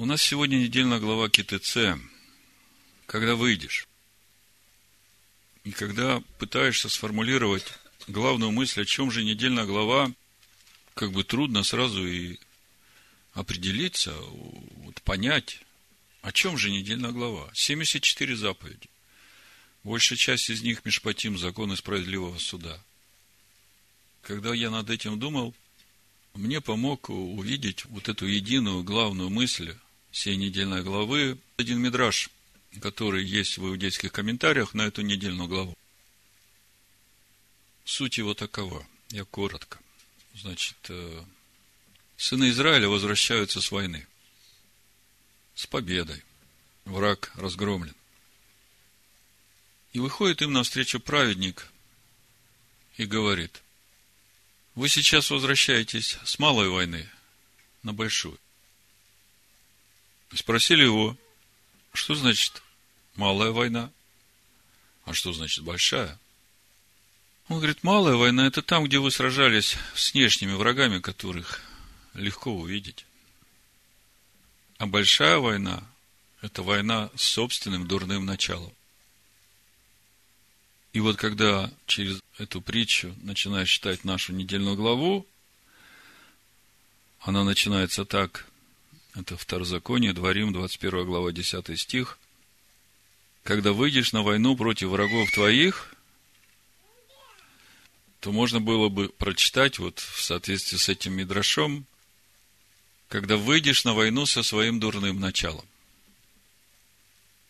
У нас сегодня недельная глава КТЦ. Когда выйдешь, и когда пытаешься сформулировать главную мысль, о чем же недельная глава, как бы трудно сразу и определиться, вот понять, о чем же недельная глава. 74 заповеди. Большая часть из них Мишпатим, законы справедливого суда. Когда я над этим думал, мне помог увидеть вот эту единую главную мысль всей недельной главы. Один мидраж, который есть в иудейских комментариях на эту недельную главу. Суть его такова, я коротко. Значит, э, сыны Израиля возвращаются с войны. С победой. Враг разгромлен. И выходит им навстречу праведник и говорит, вы сейчас возвращаетесь с малой войны на большую. Спросили его, что значит малая война, а что значит большая? Он говорит, малая война – это там, где вы сражались с внешними врагами, которых легко увидеть. А большая война – это война с собственным дурным началом. И вот когда через эту притчу начинаешь читать нашу недельную главу, она начинается так, это Второзаконие, Дворим, 21 глава, 10 стих. Когда выйдешь на войну против врагов твоих, то можно было бы прочитать вот в соответствии с этим мидрашом, когда выйдешь на войну со своим дурным началом.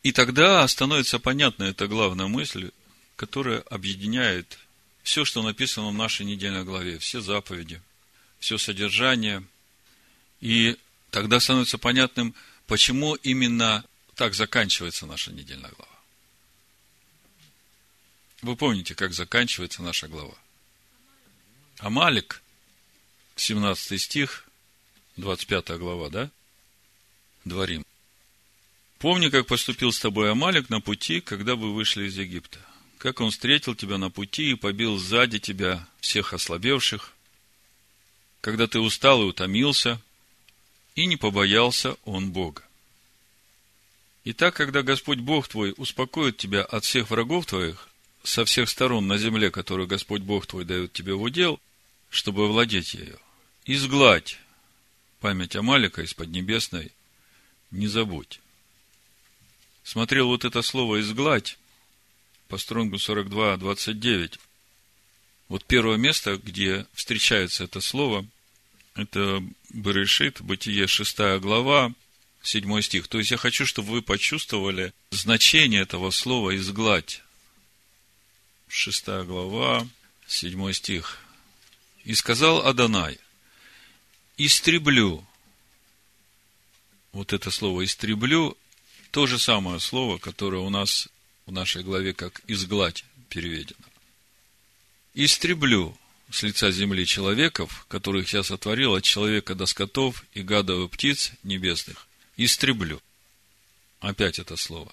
И тогда становится понятна эта главная мысль, которая объединяет все, что написано в нашей недельной главе, все заповеди, все содержание. И тогда становится понятным, почему именно так заканчивается наша недельная глава. Вы помните, как заканчивается наша глава? Амалик, 17 стих, 25 глава, да? Дворим. Помни, как поступил с тобой Амалик на пути, когда вы вышли из Египта как он встретил тебя на пути и побил сзади тебя всех ослабевших, когда ты устал и утомился, и не побоялся он Бога. Итак, когда Господь Бог твой успокоит тебя от всех врагов твоих, со всех сторон на земле, которую Господь Бог твой дает тебе в удел, чтобы овладеть ею, изгладь память Амалика из Поднебесной, не забудь. Смотрел вот это слово «изгладь», по стронгу 42, 29. Вот первое место, где встречается это слово, это Берешит, Бытие, 6 глава, 7 стих. То есть я хочу, чтобы вы почувствовали значение этого слова «изгладь». 6 глава, 7 стих. «И сказал Адонай, истреблю». Вот это слово «истреблю» то же самое слово, которое у нас в нашей главе как «изгладь» переведено. «Истреблю с лица земли человеков, которых я сотворил от человека до скотов и гадов и птиц небесных. Истреблю». Опять это слово.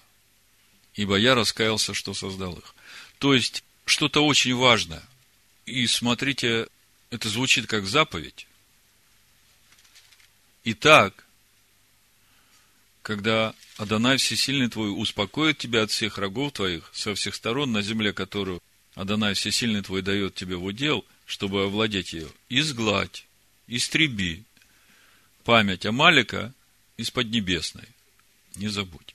«Ибо я раскаялся, что создал их». То есть, что-то очень важное. И смотрите, это звучит как заповедь. Итак, когда Адонай Всесильный твой успокоит тебя от всех врагов твоих со всех сторон на земле, которую Адонай Всесильный твой дает тебе в удел, чтобы овладеть ее, изгладь, истреби память Амалика из Поднебесной. Не забудь.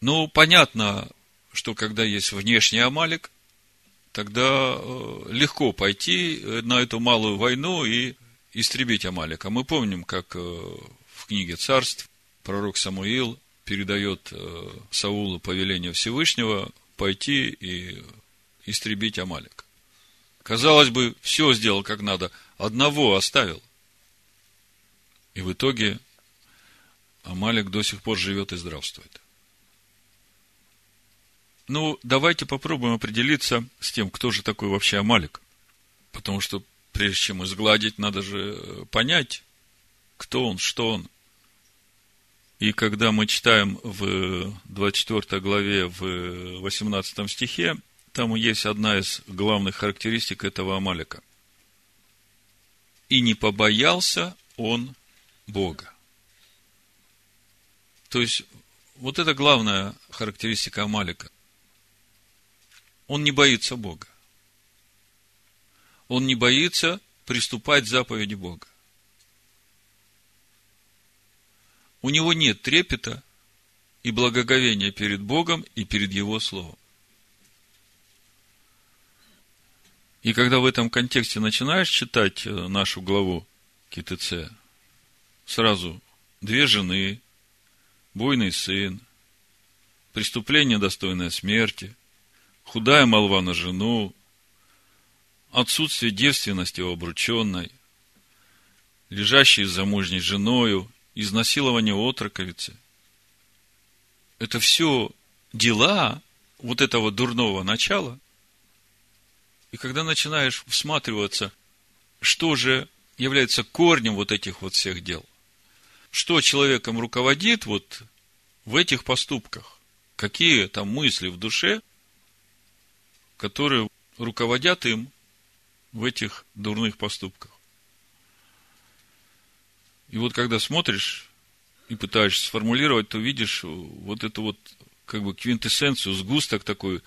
Ну, понятно, что когда есть внешний Амалик, тогда э, легко пойти на эту малую войну и истребить Амалика. Мы помним, как э, в книге царств пророк Самуил передает э, Саулу повеление Всевышнего пойти и истребить Амалик. Казалось бы, все сделал как надо, одного оставил. И в итоге Амалик до сих пор живет и здравствует. Ну, давайте попробуем определиться с тем, кто же такой вообще Амалик. Потому что прежде чем изгладить, надо же э, понять, кто он, что он. И когда мы читаем в 24 главе, в 18 стихе, там есть одна из главных характеристик этого Амалика. И не побоялся он Бога. То есть, вот это главная характеристика Амалика. Он не боится Бога. Он не боится приступать к заповеди Бога. У него нет трепета и благоговения перед Богом и перед Его Словом. И когда в этом контексте начинаешь читать э, нашу главу КТЦ, сразу две жены, буйный сын, преступление, достойное смерти, худая молва на жену, отсутствие девственности у обрученной, лежащий с замужней женою, изнасилование отроковицы. Это все дела вот этого дурного начала. И когда начинаешь всматриваться, что же является корнем вот этих вот всех дел, что человеком руководит вот в этих поступках, какие там мысли в душе, которые руководят им в этих дурных поступках. И вот когда смотришь и пытаешься сформулировать, то видишь вот эту вот как бы квинтэссенцию, сгусток такой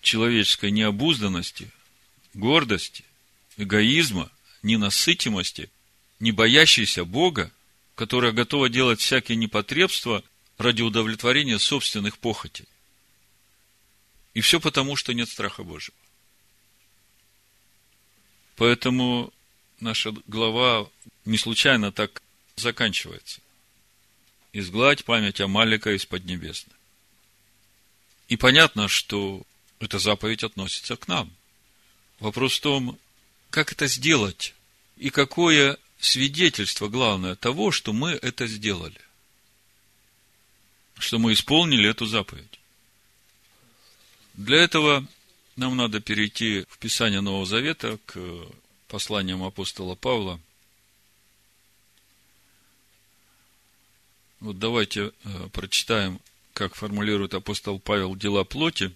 человеческой необузданности, гордости, эгоизма, ненасытимости, не боящейся Бога, которая готова делать всякие непотребства ради удовлетворения собственных похотей. И все потому, что нет страха Божьего. Поэтому наша глава не случайно так заканчивается. Изгладь память Амалика из Поднебесной. И понятно, что эта заповедь относится к нам. Вопрос в том, как это сделать и какое свидетельство главное того, что мы это сделали. Что мы исполнили эту заповедь. Для этого нам надо перейти в Писание Нового Завета к посланиям апостола Павла. Вот давайте э, прочитаем, как формулирует апостол Павел дела плоти.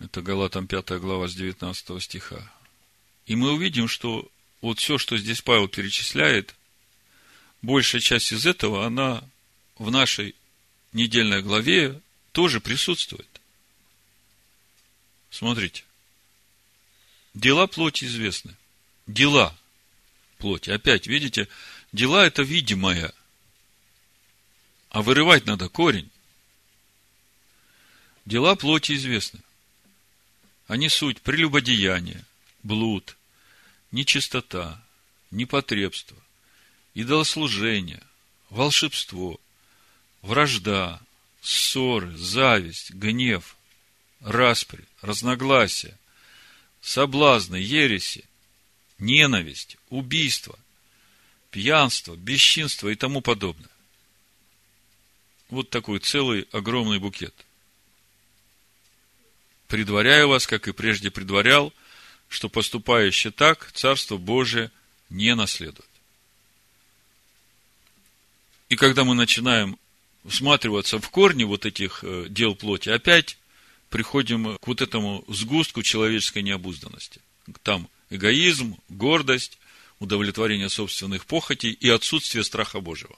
Это Галатам 5 глава с 19 стиха. И мы увидим, что вот все, что здесь Павел перечисляет, большая часть из этого, она в нашей недельной главе тоже присутствует. Смотрите. Дела плоти известны. Дела плоти. Опять, видите, дела это видимое. А вырывать надо корень. Дела плоти известны. Они суть прелюбодеяние, блуд, нечистота, непотребство, идолослужение, волшебство, вражда, ссоры, зависть, гнев, распри, разногласия, соблазны, ереси, ненависть, убийство, пьянство, бесчинство и тому подобное. Вот такой целый огромный букет. Предваряю вас, как и прежде предварял, что поступающий так Царство Божие не наследует. И когда мы начинаем всматриваться в корни вот этих э, дел плоти, опять приходим к вот этому сгустку человеческой необузданности. Там эгоизм, гордость, удовлетворение собственных похотей и отсутствие страха Божьего.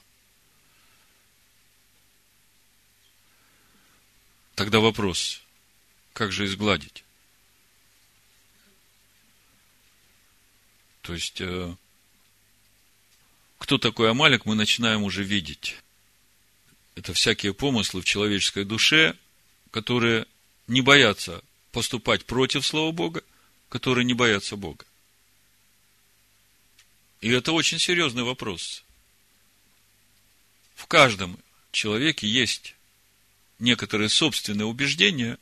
Тогда вопрос, как же изгладить? То есть, э, кто такой Амалик, мы начинаем уже видеть. Это всякие помыслы в человеческой душе, которые не боятся поступать против Слова Бога, которые не боятся Бога. И это очень серьезный вопрос. В каждом человеке есть некоторые собственные убеждения,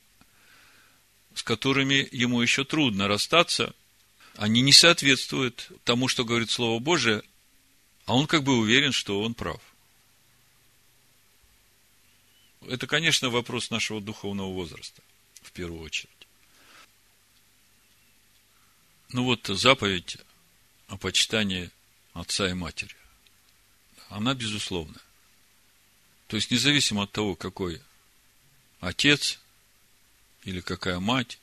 с которыми ему еще трудно расстаться. Они не соответствуют тому, что говорит Слово Божие, а он как бы уверен, что он прав. Это, конечно, вопрос нашего духовного возраста в первую очередь. Ну вот заповедь о почитании отца и матери. Она безусловная. То есть, независимо от того, какой отец или какая мать,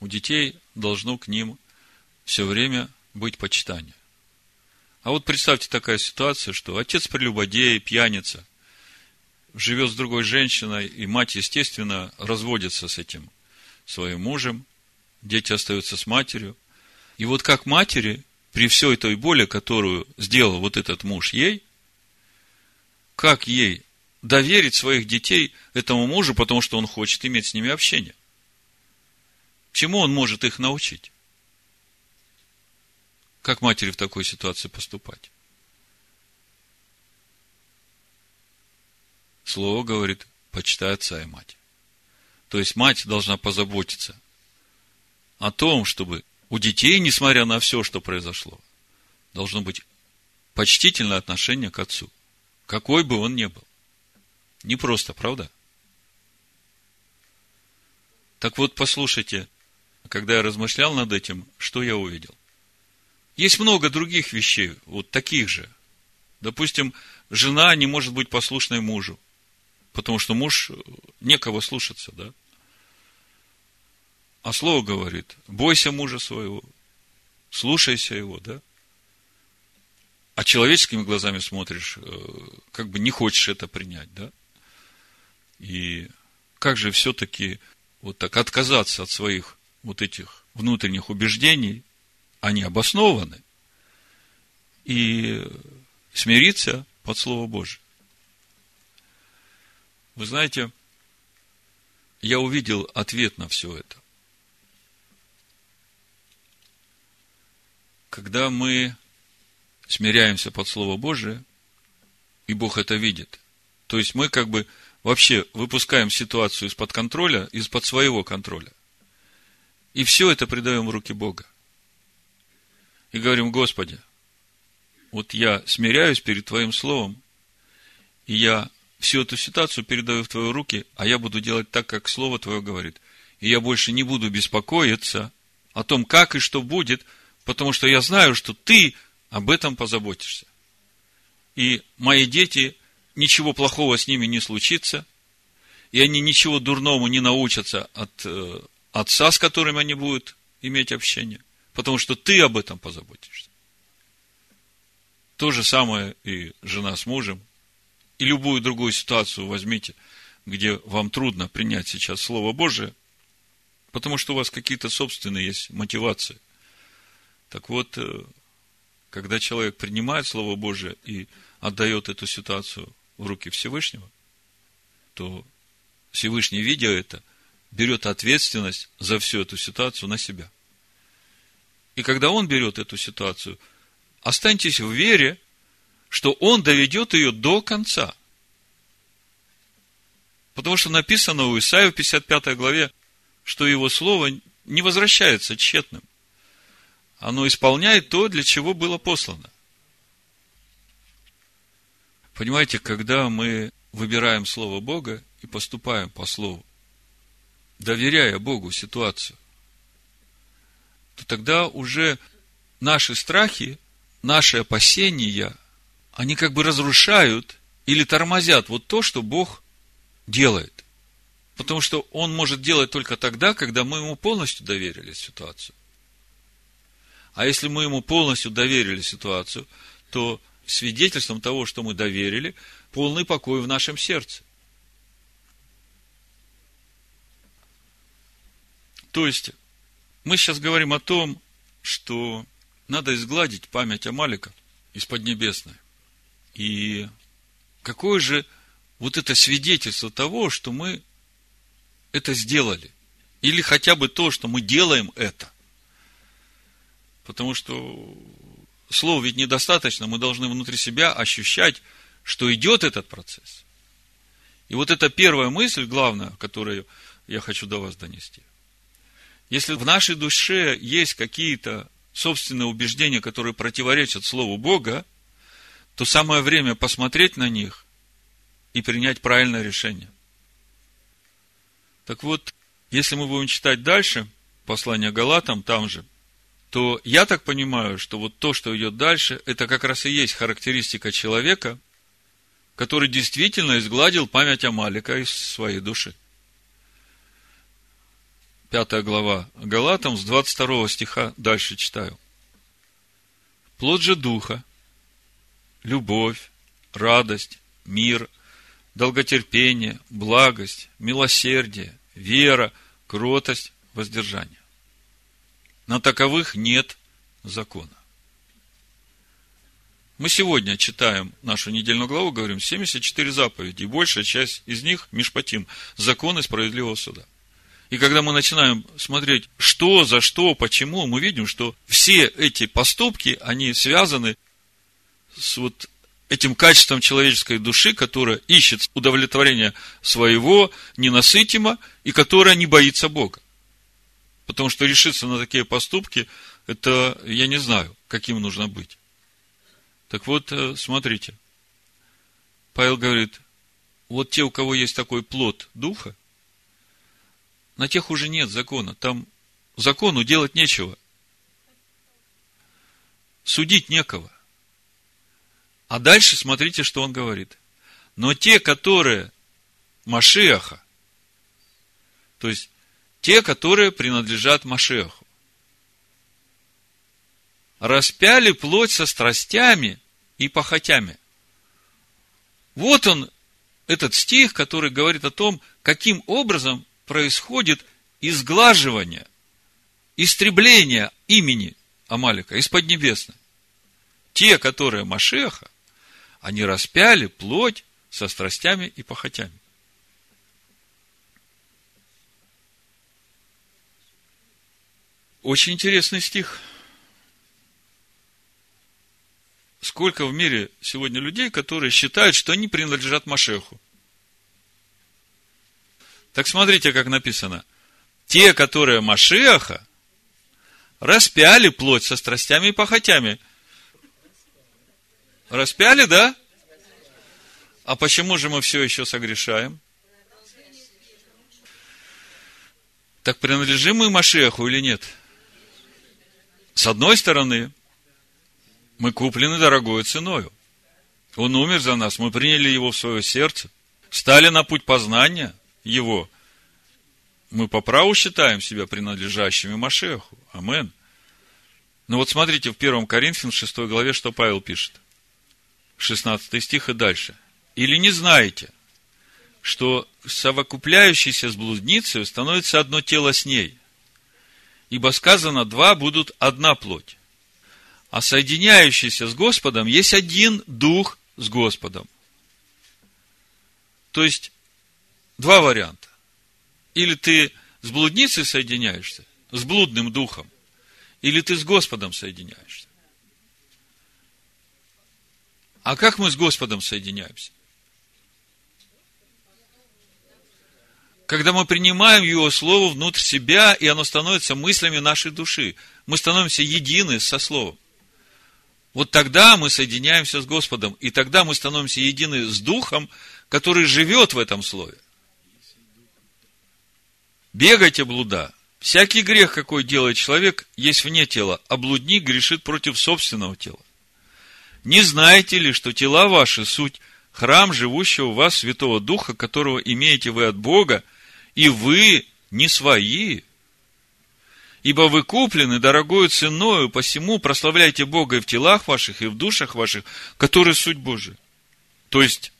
у детей должно к ним все время быть почитание. А вот представьте такая ситуация, что отец прелюбодей, пьяница, живет с другой женщиной, и мать, естественно, разводится с этим своим мужем, дети остаются с матерью. И вот как матери, при всей той боли, которую сделал вот этот муж ей, как ей доверить своих детей этому мужу, потому что он хочет иметь с ними общение? Чему он может их научить? Как матери в такой ситуации поступать? Слово говорит, почитай отца и мать. То есть мать должна позаботиться о том, чтобы у детей, несмотря на все, что произошло, должно быть почтительное отношение к отцу, какой бы он ни был. Не просто, правда? Так вот, послушайте, когда я размышлял над этим, что я увидел? Есть много других вещей, вот таких же. Допустим, жена не может быть послушной мужу, потому что муж некого слушаться, да? А слово говорит, бойся мужа своего, слушайся его, да? А человеческими глазами смотришь, э, как бы не хочешь это принять, да? И как же все-таки вот так отказаться от своих вот этих внутренних убеждений они обоснованы, и смириться под Слово Божие. Вы знаете, я увидел ответ на все это. Когда мы смиряемся под Слово Божие, и Бог это видит, то есть мы как бы вообще выпускаем ситуацию из-под контроля, из-под своего контроля. И все это предаем в руки Бога и говорим, Господи, вот я смиряюсь перед Твоим Словом, и я всю эту ситуацию передаю в Твои руки, а я буду делать так, как Слово Твое говорит. И я больше не буду беспокоиться о том, как и что будет, потому что я знаю, что Ты об этом позаботишься. И мои дети, ничего плохого с ними не случится, и они ничего дурному не научатся от э, отца, с которым они будут иметь общение потому что ты об этом позаботишься. То же самое и жена с мужем, и любую другую ситуацию возьмите, где вам трудно принять сейчас Слово Божие, потому что у вас какие-то собственные есть мотивации. Так вот, э, когда человек принимает Слово Божие и отдает эту ситуацию в руки Всевышнего, то Всевышний, видя это, берет ответственность за всю эту ситуацию на себя – и когда он берет эту ситуацию, останьтесь в вере, что он доведет ее до конца. Потому что написано у Исаия в 55 главе, что его слово не возвращается тщетным. Оно исполняет то, для чего было послано. Понимаете, когда мы выбираем Слово Бога и поступаем по Слову, доверяя Богу ситуацию, то тогда уже наши страхи, наши опасения, они как бы разрушают или тормозят вот то, что Бог делает. Потому что Он может делать только тогда, когда мы Ему полностью доверили ситуацию. А если мы Ему полностью доверили ситуацию, то свидетельством того, что мы доверили, полный покой в нашем сердце. То есть, мы сейчас говорим о том, что надо изгладить память Амалика из Поднебесной. И какое же вот это свидетельство того, что мы это сделали. Или хотя бы то, что мы делаем это. Потому что слов ведь недостаточно, мы должны внутри себя ощущать, что идет этот процесс. И вот это первая мысль, главная, которую я хочу до вас донести. Если в нашей душе есть какие-то собственные убеждения, которые противоречат Слову Бога, то самое время посмотреть на них и принять правильное решение. Так вот, если мы будем читать дальше, послание Галатам там же, то я так понимаю, что вот то, что идет дальше, это как раз и есть характеристика человека, который действительно изгладил память Амалика из своей души. 5 глава Галатам, с 22 стиха дальше читаю. Плод же Духа любовь, радость, мир, долготерпение, благость, милосердие, вера, кротость, воздержание. На таковых нет закона. Мы сегодня читаем нашу недельную главу, говорим 74 заповеди, и большая часть из них Мишпатим, законы справедливого суда. И когда мы начинаем смотреть, что, за что, почему, мы видим, что все эти поступки, они связаны с вот этим качеством человеческой души, которая ищет удовлетворения своего, ненасытимо, и которая не боится Бога. Потому что решиться на такие поступки, это я не знаю, каким нужно быть. Так вот, э, смотрите. Павел говорит, вот те, у кого есть такой плод духа, на тех уже нет закона. Там закону делать нечего. Судить некого. А дальше смотрите, что он говорит. Но те, которые Машиаха, то есть те, которые принадлежат Машеху, распяли плоть со страстями и похотями. Вот он, этот стих, который говорит о том, каким образом происходит изглаживание, истребление имени Амалика из Поднебесной. Те, которые Машеха, они распяли плоть со страстями и похотями. Очень интересный стих. Сколько в мире сегодня людей, которые считают, что они принадлежат Машеху. Так смотрите, как написано. Те, которые Машеха, распяли плоть со страстями и похотями – Распяли, да? А почему же мы все еще согрешаем? Так принадлежим мы Машеху или нет? С одной стороны, мы куплены дорогой ценою. Он умер за нас, мы приняли его в свое сердце, стали на путь познания его. Мы по праву считаем себя принадлежащими Машеху. Амен. Но вот смотрите в 1 Коринфян 6 главе, что Павел пишет. 16 стих и дальше. Или не знаете, что совокупляющийся с блудницей становится одно тело с ней. Ибо сказано, два будут одна плоть. А соединяющийся с Господом есть один дух с Господом. То есть, два варианта. Или ты с блудницей соединяешься, с блудным духом, или ты с Господом соединяешься. А как мы с Господом соединяемся? Когда мы принимаем Его Слово внутрь себя, и оно становится мыслями нашей души. Мы становимся едины со Словом. Вот тогда мы соединяемся с Господом, и тогда мы становимся едины с Духом, который живет в этом Слове. Бегайте, блуда. Всякий грех, какой делает человек, есть вне тела, а блудник грешит против собственного тела. Не знаете ли, что тела ваши суть храм живущего у вас Святого Духа, которого имеете вы от Бога, и вы не свои? Ибо вы куплены дорогою ценою, посему прославляйте Бога и в телах ваших, и в душах ваших, которые суть Божия. То есть,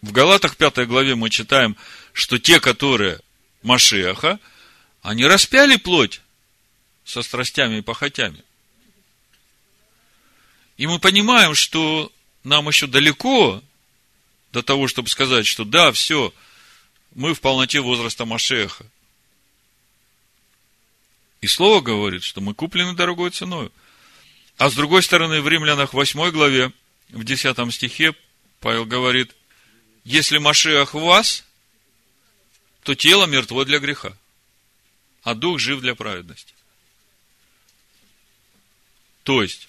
в Галатах 5 главе мы читаем, что те, которые Машеха, они распяли плоть со страстями и похотями. И мы понимаем, что нам еще далеко до того, чтобы сказать, что да, все, мы в полноте возраста Машеха. И Слово говорит, что мы куплены дорогой ценой. А с другой стороны, в Римлянах 8 главе, в 10 стихе, Павел говорит, если Машех в вас, то тело мертво для греха, а дух жив для праведности. То есть,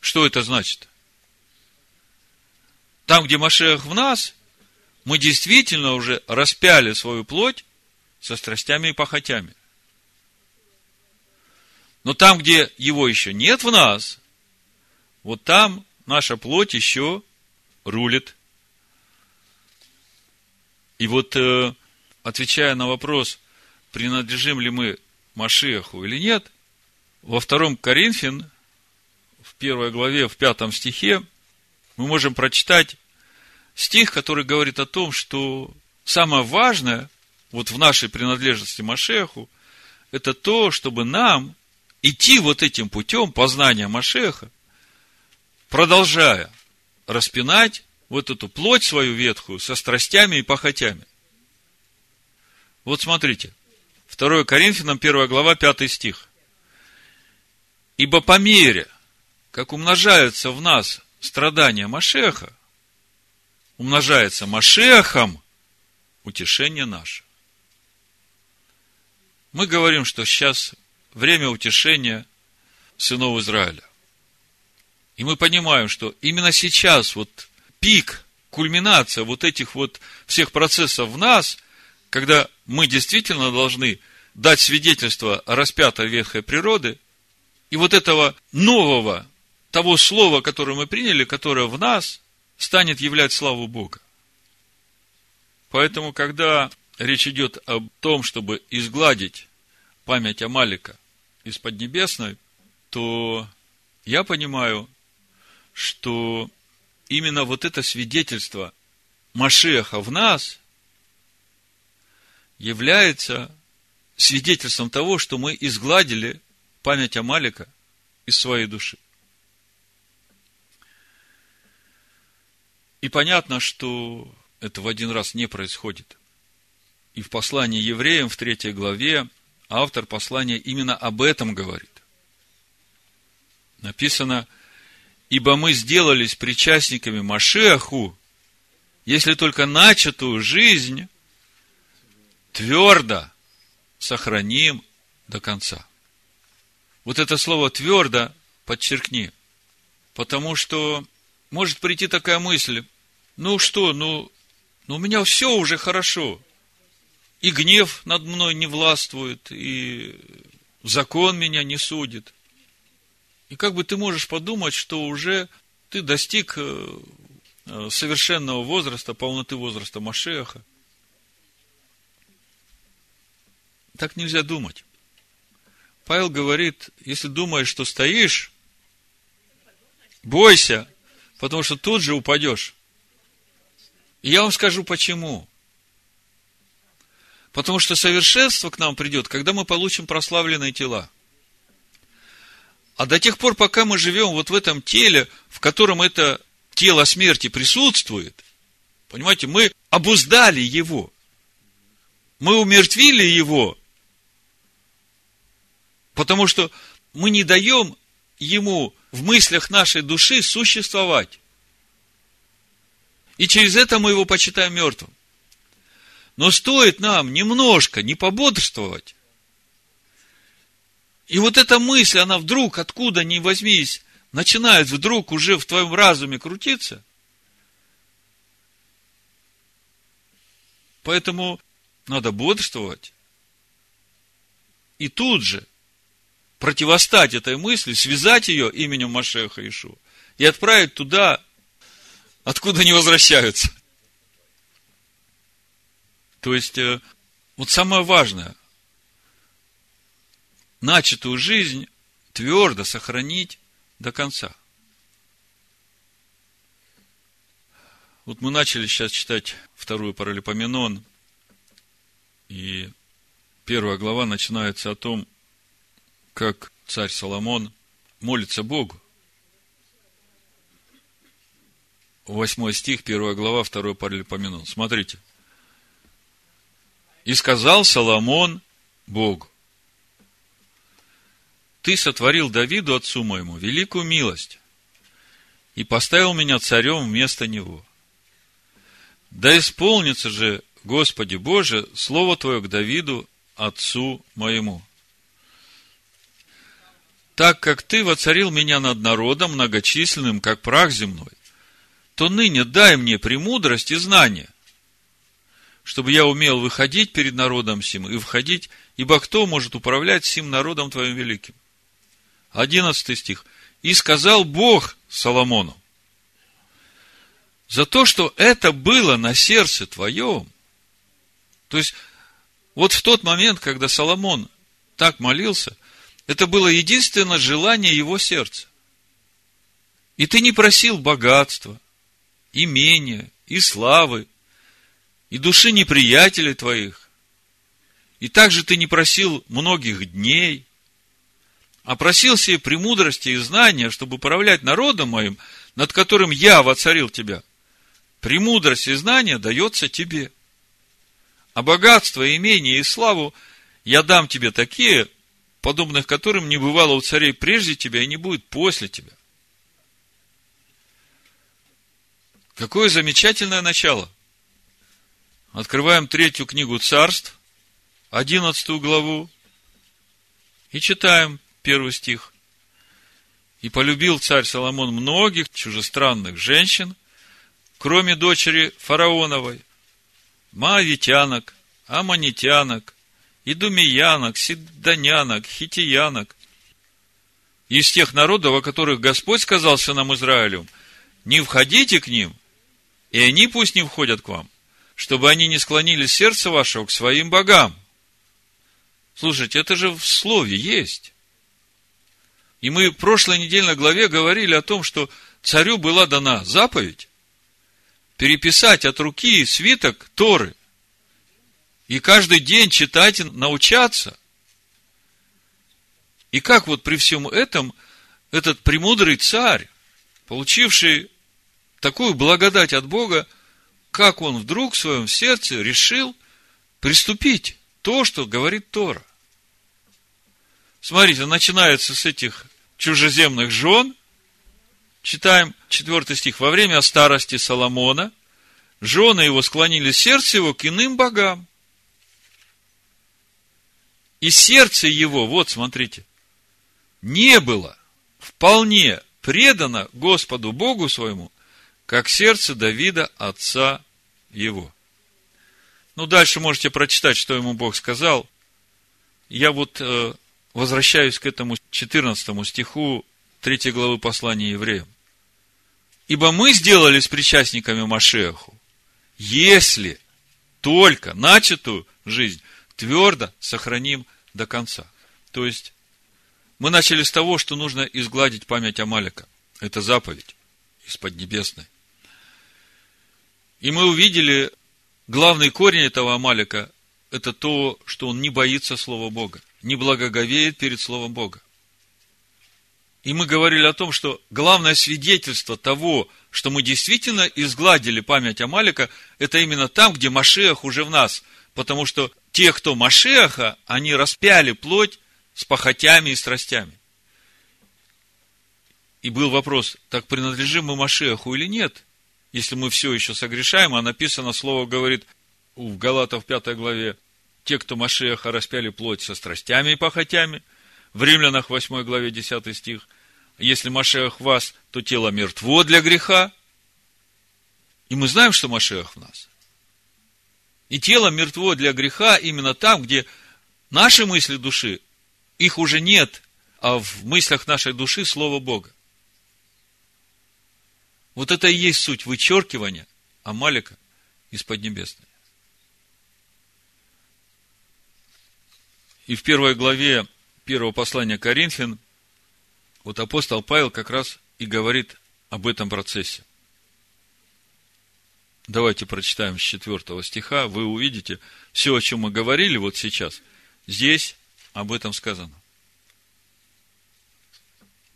что это значит? Там, где Машех в нас, мы действительно уже распяли свою плоть со страстями и похотями. Но там, где его еще нет в нас, вот там наша плоть еще рулит. И вот, э, отвечая на вопрос, принадлежим ли мы Машеху или нет, во втором Коринфян первой главе, в пятом стихе, мы можем прочитать стих, который говорит о том, что самое важное вот в нашей принадлежности Машеху, это то, чтобы нам идти вот этим путем познания Машеха, продолжая распинать вот эту плоть свою ветхую со страстями и похотями. Вот смотрите, 2 Коринфянам 1 глава 5 стих. Ибо по мере, как умножаются в нас страдания Машеха, умножается Машехом утешение наше. Мы говорим, что сейчас время утешения сынов Израиля. И мы понимаем, что именно сейчас вот пик, кульминация вот этих вот всех процессов в нас, когда мы действительно должны дать свидетельство распятой ветхой природы, и вот этого нового, того слова, которое мы приняли, которое в нас, станет являть славу Бога. Поэтому, когда речь идет о том, чтобы изгладить память Амалика из Поднебесной, то я понимаю, что именно вот это свидетельство Машеха в нас является свидетельством того, что мы изгладили память Амалика из своей души. И понятно, что это в один раз не происходит. И в послании евреям в третьей главе автор послания именно об этом говорит. Написано, ибо мы сделались причастниками Машеху, если только начатую жизнь твердо сохраним до конца. Вот это слово твердо подчеркни, потому что может прийти такая мысль, ну что, ну, ну у меня все уже хорошо. И гнев над мной не властвует, и закон меня не судит. И как бы ты можешь подумать, что уже ты достиг э, э, совершенного возраста, полноты возраста Машеха. Так нельзя думать. Павел говорит, если думаешь, что стоишь, бойся, потому что тут же упадешь. И я вам скажу почему. Потому что совершенство к нам придет, когда мы получим прославленные тела. А до тех пор, пока мы живем вот в этом теле, в котором это тело смерти присутствует, понимаете, мы обуздали его. Мы умертвили его, потому что мы не даем ему в мыслях нашей души существовать. И через это мы его почитаем мертвым. Но стоит нам немножко не пободрствовать, и вот эта мысль, она вдруг, откуда ни возьмись, начинает вдруг уже в твоем разуме крутиться. Поэтому надо бодрствовать. И тут же противостать этой мысли, связать ее именем Машеха Ишу и отправить туда, откуда не возвращаются. То есть, э, вот самое важное, начатую жизнь твердо сохранить до конца. Вот мы начали сейчас читать вторую паралипоменон, и первая глава начинается о том, как царь Соломон молится Богу. Восьмой стих, первая глава, второй паралипоменон. Смотрите. «И сказал Соломон Богу, ты сотворил Давиду, отцу моему, великую милость, и поставил меня царем вместо него. Да исполнится же, Господи Боже, слово Твое к Давиду, отцу моему. Так как Ты воцарил меня над народом многочисленным, как прах земной, то ныне дай мне премудрость и знание, чтобы я умел выходить перед народом сим и входить, ибо кто может управлять сим народом Твоим великим? 11 стих. И сказал Бог Соломону, за то, что это было на сердце твоем, то есть, вот в тот момент, когда Соломон так молился, это было единственное желание его сердца. И ты не просил богатства, имения и славы, и души неприятелей твоих. И также ты не просил многих дней, а просил себе премудрости и знания, чтобы управлять народом моим, над которым я воцарил тебя. Премудрость и знание дается тебе. А богатство, имение и славу я дам тебе такие, подобных которым не бывало у царей прежде тебя и не будет после тебя. Какое замечательное начало. Открываем третью книгу царств, одиннадцатую главу, и читаем первый стих. И полюбил царь Соломон многих чужестранных женщин, кроме дочери фараоновой, маавитянок, аманитянок, идумиянок, сидонянок, хитиянок, из тех народов, о которых Господь сказал сынам Израилю, не входите к ним, и они пусть не входят к вам, чтобы они не склонили сердце вашего к своим богам. Слушайте, это же в слове есть. И мы в прошлой недельной главе говорили о том, что царю была дана заповедь переписать от руки свиток Торы. И каждый день читать и научаться. И как вот при всем этом этот премудрый царь, получивший такую благодать от Бога, как он вдруг в своем сердце решил приступить то, что говорит Тора. Смотрите, начинается с этих чужеземных жен. Читаем четвертый стих. Во время старости Соломона жены его склонили сердце его к иным богам. И сердце его, вот смотрите, не было вполне предано Господу Богу своему, как сердце Давида, отца его. Ну, дальше можете прочитать, что ему Бог сказал. Я вот э, возвращаюсь к этому 14 стиху 3 главы послания евреям. Ибо мы сделались причастниками Машеху, если только начатую жизнь твердо сохраним до конца. То есть, мы начали с того, что нужно изгладить память Амалика. Это заповедь из Поднебесной. И мы увидели, главный корень этого Амалика – это то, что он не боится Слова Бога, не благоговеет перед Словом Бога. И мы говорили о том, что главное свидетельство того, что мы действительно изгладили память Амалика, это именно там, где Машех уже в нас. Потому что те, кто Машеха, они распяли плоть с похотями и страстями. И был вопрос, так принадлежим мы Машеху или нет? Если мы все еще согрешаем, а написано, слово говорит в Галатов 5 главе, те, кто Машеха распяли плоть со страстями и похотями, в Римлянах 8 главе 10 стих, если Машех вас, то тело мертво для греха, и мы знаем, что Машех в нас. И тело мертво для греха именно там, где наши мысли души, их уже нет, а в мыслях нашей души Слово Бога. Вот это и есть суть вычеркивания Амалика из Поднебесной. И в первой главе первого послания Коринфян вот апостол Павел как раз и говорит об этом процессе. Давайте прочитаем с 4 стиха. Вы увидите все, о чем мы говорили вот сейчас. Здесь об этом сказано.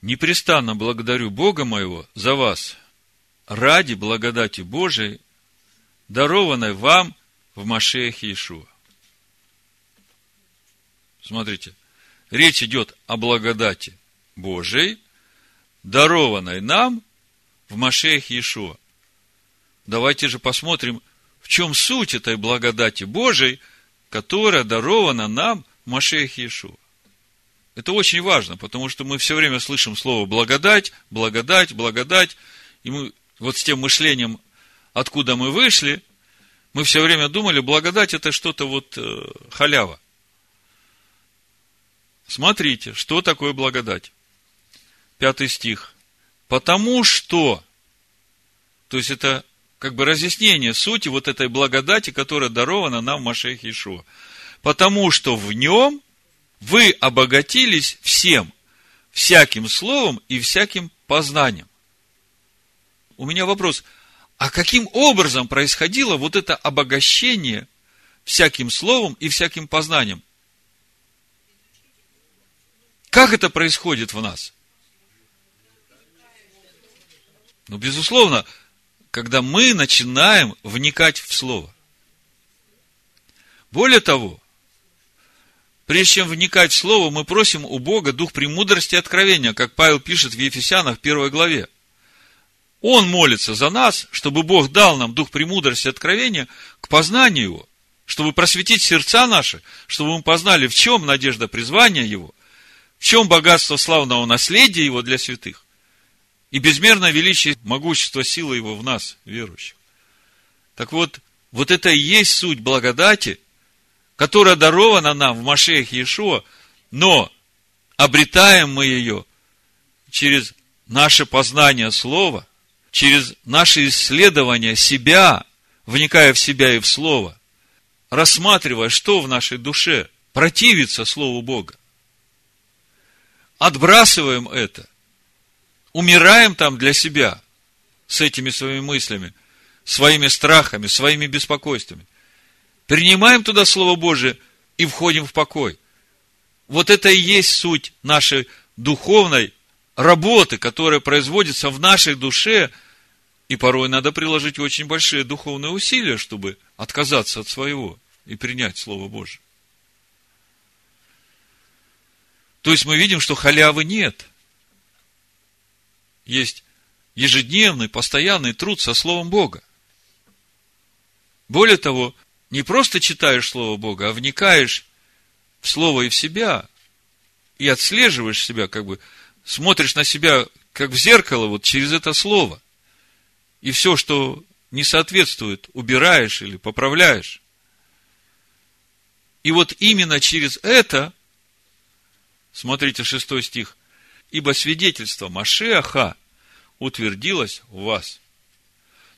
Непрестанно благодарю Бога моего за вас, ради благодати Божией, дарованной вам в Машехе Иешуа. Смотрите, речь идет о благодати Божией, дарованной нам в Машехе Иешуа. Давайте же посмотрим, в чем суть этой благодати Божией, которая дарована нам в Машехе Иешуа. Это очень важно, потому что мы все время слышим слово благодать, благодать, благодать, и мы вот с тем мышлением, откуда мы вышли, мы все время думали, благодать это что-то вот э, халява. Смотрите, что такое благодать. Пятый стих. Потому что, то есть это как бы разъяснение сути вот этой благодати, которая дарована нам в Машехе Ишуа. Потому что в нем вы обогатились всем, всяким словом и всяким познанием. У меня вопрос, а каким образом происходило вот это обогащение всяким словом и всяким познанием? Как это происходит в нас? Ну, безусловно, когда мы начинаем вникать в Слово. Более того, прежде чем вникать в Слово, мы просим у Бога дух премудрости и откровения, как Павел пишет в Ефесянах, первой главе. Он молится за нас, чтобы Бог дал нам дух премудрости и откровения к познанию Его, чтобы просветить сердца наши, чтобы мы познали, в чем надежда призвания Его, в чем богатство славного наследия Его для святых и безмерное величие, могущество, силы Его в нас, верующих. Так вот, вот это и есть суть благодати, которая дарована нам в Машеях Иешуа, но обретаем мы ее через наше познание Слова, через наше исследование себя, вникая в себя и в Слово, рассматривая, что в нашей душе противится Слову Бога отбрасываем это, умираем там для себя с этими своими мыслями, своими страхами, своими беспокойствами. Принимаем туда Слово Божие и входим в покой. Вот это и есть суть нашей духовной работы, которая производится в нашей душе, и порой надо приложить очень большие духовные усилия, чтобы отказаться от своего и принять Слово Божие. То есть мы видим, что халявы нет. Есть ежедневный, постоянный труд со Словом Бога. Более того, не просто читаешь Слово Бога, а вникаешь в Слово и в себя, и отслеживаешь себя, как бы смотришь на себя, как в зеркало, вот через это Слово. И все, что не соответствует, убираешь или поправляешь. И вот именно через это Смотрите, шестой стих. Ибо свидетельство Машеха утвердилось в вас.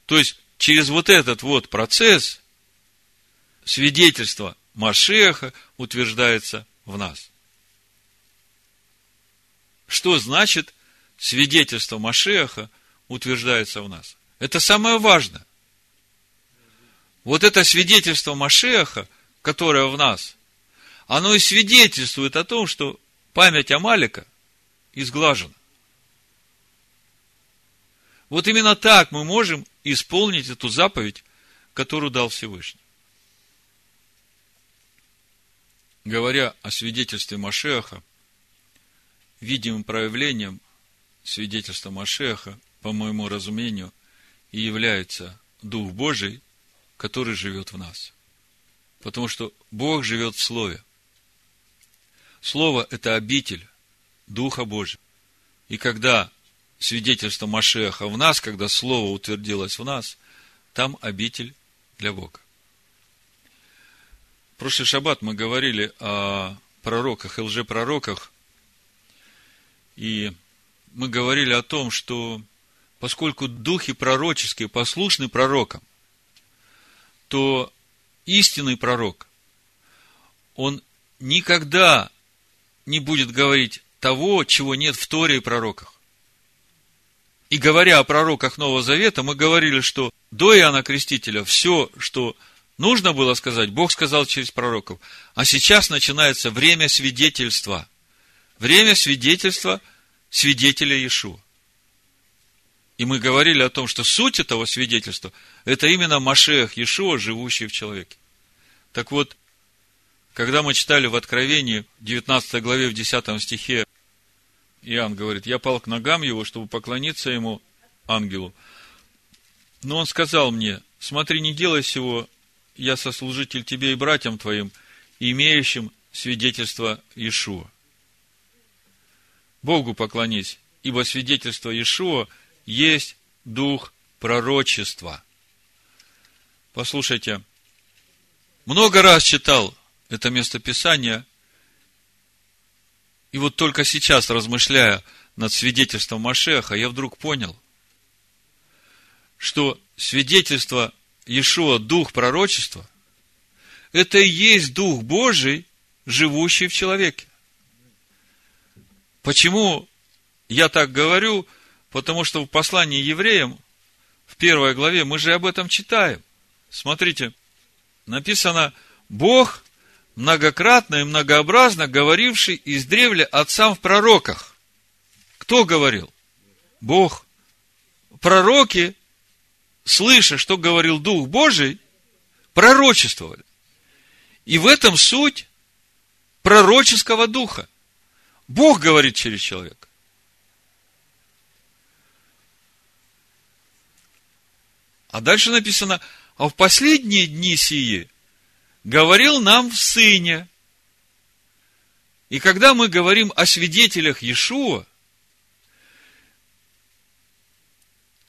То есть, через вот этот вот процесс свидетельство Машеха утверждается в нас. Что значит свидетельство Машеха утверждается в нас? Это самое важное. Вот это свидетельство Машеха, которое в нас, оно и свидетельствует о том, что память Амалика изглажена. Вот именно так мы можем исполнить эту заповедь, которую дал Всевышний. Говоря о свидетельстве Машеха, видимым проявлением свидетельства Машеха, по моему разумению, и является Дух Божий, который живет в нас. Потому что Бог живет в Слове. Слово – это обитель Духа Божьего. И когда свидетельство Машеха в нас, когда Слово утвердилось в нас, там обитель для Бога. В прошлый шаббат мы говорили о пророках и лжепророках, и мы говорили о том, что поскольку духи пророческие послушны пророкам, то истинный пророк, он никогда не будет говорить того, чего нет в Торе и пророках. И говоря о пророках Нового Завета, мы говорили, что до Иоанна Крестителя все, что нужно было сказать, Бог сказал через пророков. А сейчас начинается время свидетельства. Время свидетельства свидетеля Иешуа. И мы говорили о том, что суть этого свидетельства – это именно Машех Иешуа, живущий в человеке. Так вот, когда мы читали в Откровении, 19 главе, в 10 стихе, Иоанн говорит, я пал к ногам его, чтобы поклониться ему, ангелу. Но он сказал мне, смотри, не делай всего, я сослужитель тебе и братьям твоим, имеющим свидетельство Иешуа. Богу поклонись, ибо свидетельство Иешуа есть дух пророчества. Послушайте, много раз читал это место Писания. И вот только сейчас, размышляя над свидетельством Машеха, я вдруг понял, что свидетельство Иешуа, дух пророчества, это и есть дух Божий, живущий в человеке. Почему я так говорю? Потому что в послании евреям, в первой главе, мы же об этом читаем. Смотрите, написано, Бог многократно и многообразно говоривший издревле отцам в пророках. Кто говорил? Бог. Пророки, слыша, что говорил Дух Божий, пророчествовали. И в этом суть пророческого духа. Бог говорит через человека. А дальше написано, а в последние дни сии говорил нам в Сыне. И когда мы говорим о свидетелях Иешуа,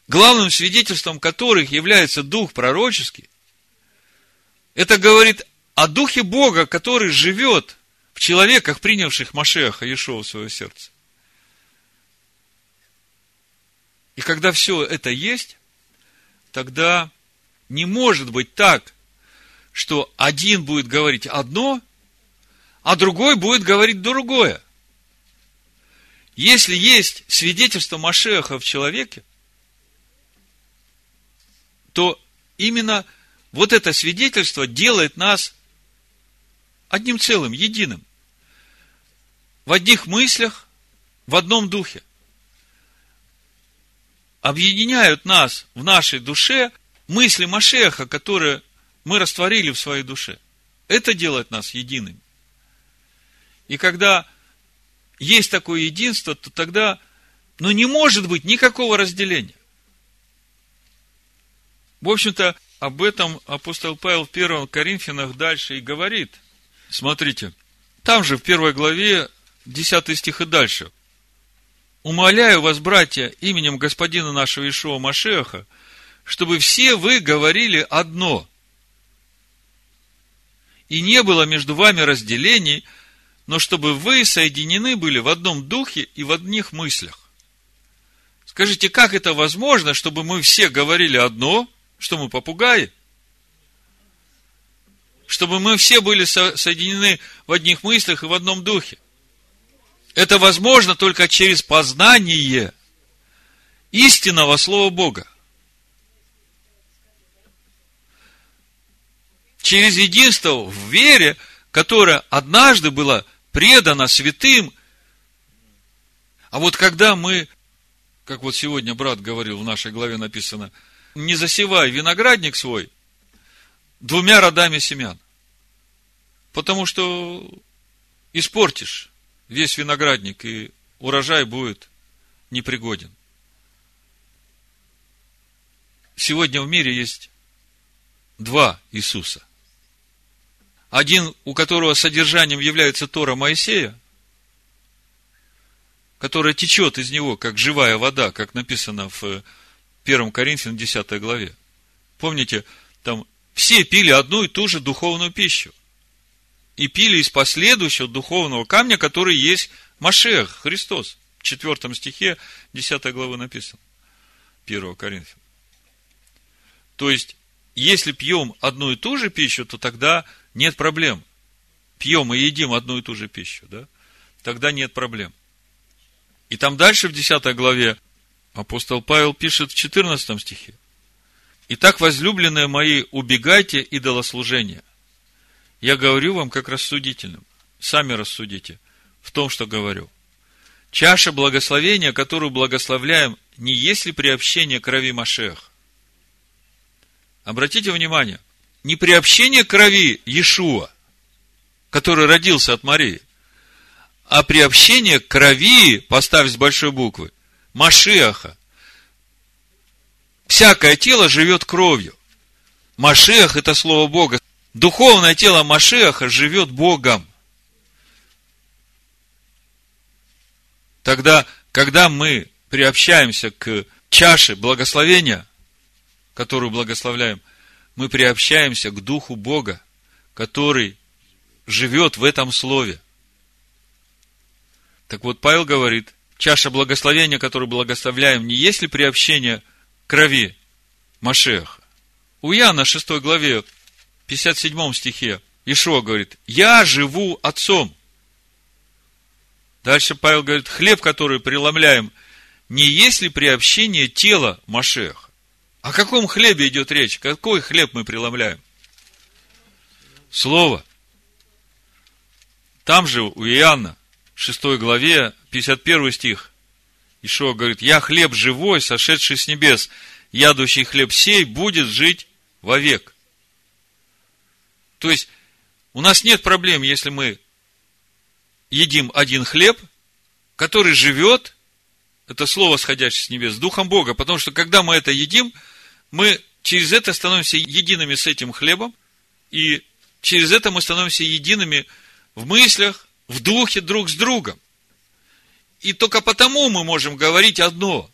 главным свидетельством которых является Дух пророческий, это говорит о Духе Бога, который живет человеках, принявших Машеха Иешуа в свое сердце. И когда все это есть, тогда не может быть так, что один будет говорить одно, а другой будет говорить другое. Если есть свидетельство Машеха в человеке, то именно вот это свидетельство делает нас одним целым, единым. В одних мыслях, в одном духе. Объединяют нас в нашей душе мысли Машеха, которые мы растворили в своей душе. Это делает нас едиными. И когда есть такое единство, то тогда ну, не может быть никакого разделения. В общем-то, об этом апостол Павел в 1 Коринфянах дальше и говорит. Смотрите, там же в первой главе 10 стих и дальше. «Умоляю вас, братья, именем Господина нашего Ишуа Машеха, чтобы все вы говорили одно, и не было между вами разделений, но чтобы вы соединены были в одном духе и в одних мыслях. Скажите, как это возможно, чтобы мы все говорили одно, что мы попугаи? Чтобы мы все были со- соединены в одних мыслях и в одном духе. Это возможно только через познание истинного Слова Бога. Через единство в вере, которое однажды было предано святым. А вот когда мы, как вот сегодня брат говорил, в нашей главе написано – не засевай виноградник свой двумя родами семян. Потому что испортишь весь виноградник, и урожай будет непригоден. Сегодня в мире есть два Иисуса. Один, у которого содержанием является Тора Моисея, которая течет из него, как живая вода, как написано в 1 Коринфянам 10 главе. Помните, там все пили одну и ту же духовную пищу. И пили из последующего духовного камня, который есть Машех, Христос. В 4 стихе 10 главы написано. 1 Коринфян. То есть, если пьем одну и ту же пищу, то тогда нет проблем. Пьем и едим одну и ту же пищу, да? Тогда нет проблем. И там дальше в 10 главе Апостол Павел пишет в 14 стихе. Итак, возлюбленные мои, убегайте идолослужения. Я говорю вам как рассудительным. Сами рассудите в том, что говорю. Чаша благословения, которую благословляем, не есть ли приобщение крови Машех? Обратите внимание, не приобщение крови Иешуа, который родился от Марии, а приобщение крови, поставь с большой буквы, Машеха. Всякое тело живет кровью. Машех – это слово Бога. Духовное тело Машеха живет Богом. Тогда, когда мы приобщаемся к чаше благословения, которую благословляем, мы приобщаемся к Духу Бога, который живет в этом слове. Так вот, Павел говорит, чаша благословения, которую благословляем, не есть ли приобщение крови Машеха? У Иоанна 6 главе, 57 стихе, Ишуа говорит, я живу отцом. Дальше Павел говорит, хлеб, который преломляем, не есть ли приобщение тела Машеха? О каком хлебе идет речь? Какой хлеб мы преломляем? Слово. Там же у Иоанна, 6 главе, 51 стих, Ишуа говорит, «Я хлеб живой, сошедший с небес, ядущий хлеб сей будет жить вовек». То есть, у нас нет проблем, если мы едим один хлеб, который живет, это слово, сходящее с небес, с Духом Бога, потому что, когда мы это едим, мы через это становимся едиными с этим хлебом, и через это мы становимся едиными в мыслях, в духе друг с другом. И только потому мы можем говорить одно.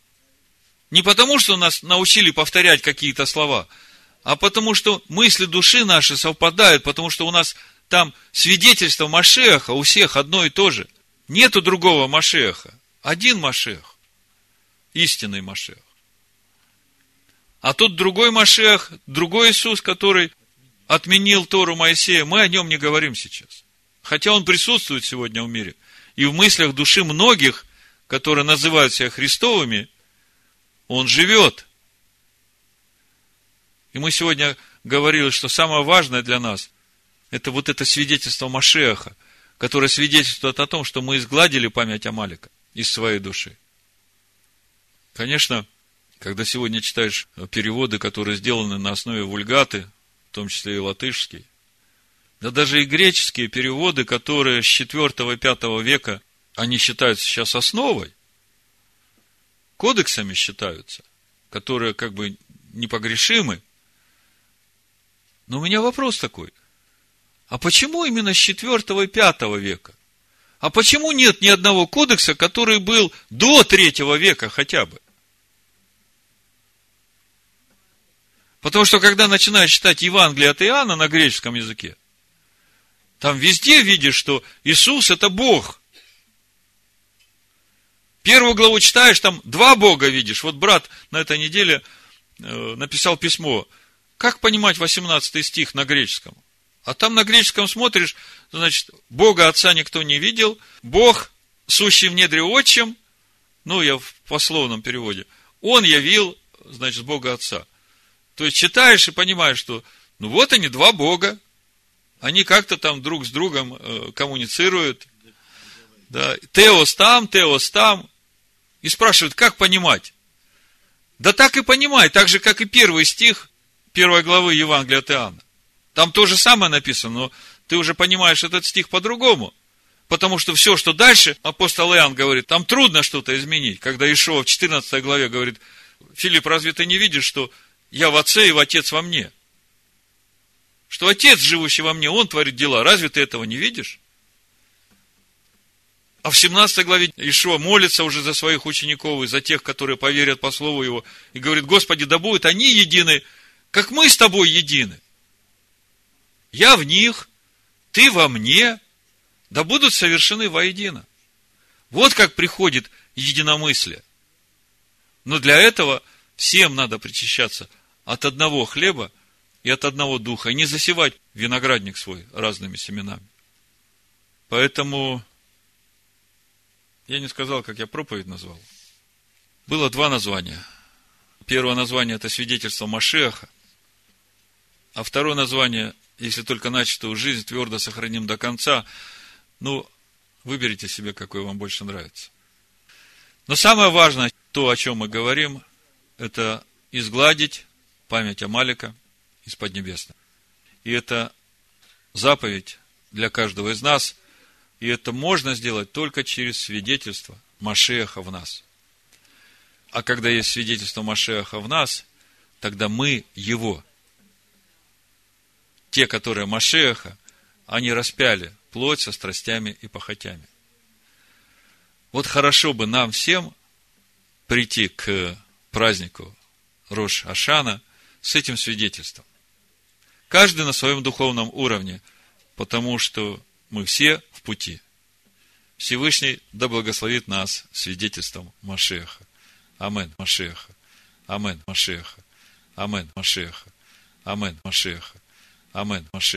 Не потому, что нас научили повторять какие-то слова, а потому, что мысли души наши совпадают, потому что у нас там свидетельство Машеха у всех одно и то же. Нету другого Машеха. Один Машех. Истинный Машех. А тут другой Машех, другой Иисус, который отменил Тору Моисея. Мы о нем не говорим сейчас. Хотя он присутствует сегодня в мире. И в мыслях души многих, которые называют себя Христовыми, он живет. И мы сегодня говорили, что самое важное для нас – это вот это свидетельство Машеха, которое свидетельствует о том, что мы изгладили память Амалика из своей души. Конечно, когда сегодня читаешь переводы, которые сделаны на основе вульгаты, в том числе и латышский, да даже и греческие переводы, которые с 4-5 века, они считаются сейчас основой, кодексами считаются, которые как бы непогрешимы. Но у меня вопрос такой. А почему именно с 4 и 5 века? А почему нет ни одного кодекса, который был до 3 века хотя бы? Потому что, когда начинаешь читать Евангелие от Иоанна на греческом языке, там везде видишь, что Иисус – это Бог. Первую главу читаешь, там два Бога видишь. Вот брат на этой неделе э, написал письмо. Как понимать 18 стих на греческом? А там на греческом смотришь, значит, Бога Отца никто не видел, Бог, сущий в недре отчим, ну, я в пословном переводе, Он явил, значит, Бога Отца. То есть, читаешь и понимаешь, что, ну, вот они, два Бога, они как-то там друг с другом э, коммуницируют. Да. Теос там, Теос там. И спрашивают, как понимать? Да так и понимай, так же, как и первый стих первой главы Евангелия от Иоанна. Там то же самое написано, но ты уже понимаешь этот стих по-другому. Потому что все, что дальше, апостол Иоанн говорит, там трудно что-то изменить. Когда Ишова в 14 главе говорит, Филипп, разве ты не видишь, что я в Отце и в Отец во мне? Что Отец, живущий во мне, Он творит дела. Разве ты этого не видишь? А в 17 главе Ишуа молится уже за своих учеников и за тех, которые поверят по слову Его. И говорит, Господи, да будут они едины, как мы с тобой едины. Я в них, ты во мне, да будут совершены воедино. Вот как приходит единомыслие. Но для этого всем надо причащаться от одного хлеба и от одного духа, и не засевать виноградник свой разными семенами. Поэтому я не сказал, как я проповедь назвал. Было два названия. Первое название – это свидетельство Машеха, а второе название, если только начатую жизнь твердо сохраним до конца, ну, выберите себе, какое вам больше нравится. Но самое важное, то, о чем мы говорим, это изгладить память Амалика – из Поднебесной. И это заповедь для каждого из нас, и это можно сделать только через свидетельство Машеха в нас. А когда есть свидетельство Машеха в нас, тогда мы его. Те, которые Машеха, они распяли плоть со страстями и похотями. Вот хорошо бы нам всем прийти к празднику Рош Ашана с этим свидетельством. Каждый на своем духовном уровне, потому что мы все в пути. Всевышний да благословит нас свидетельством Машеха. Амен, Машеха. Амен, Машеха. Амен, Машеха. Амен, Машеха. Амен, Машеха.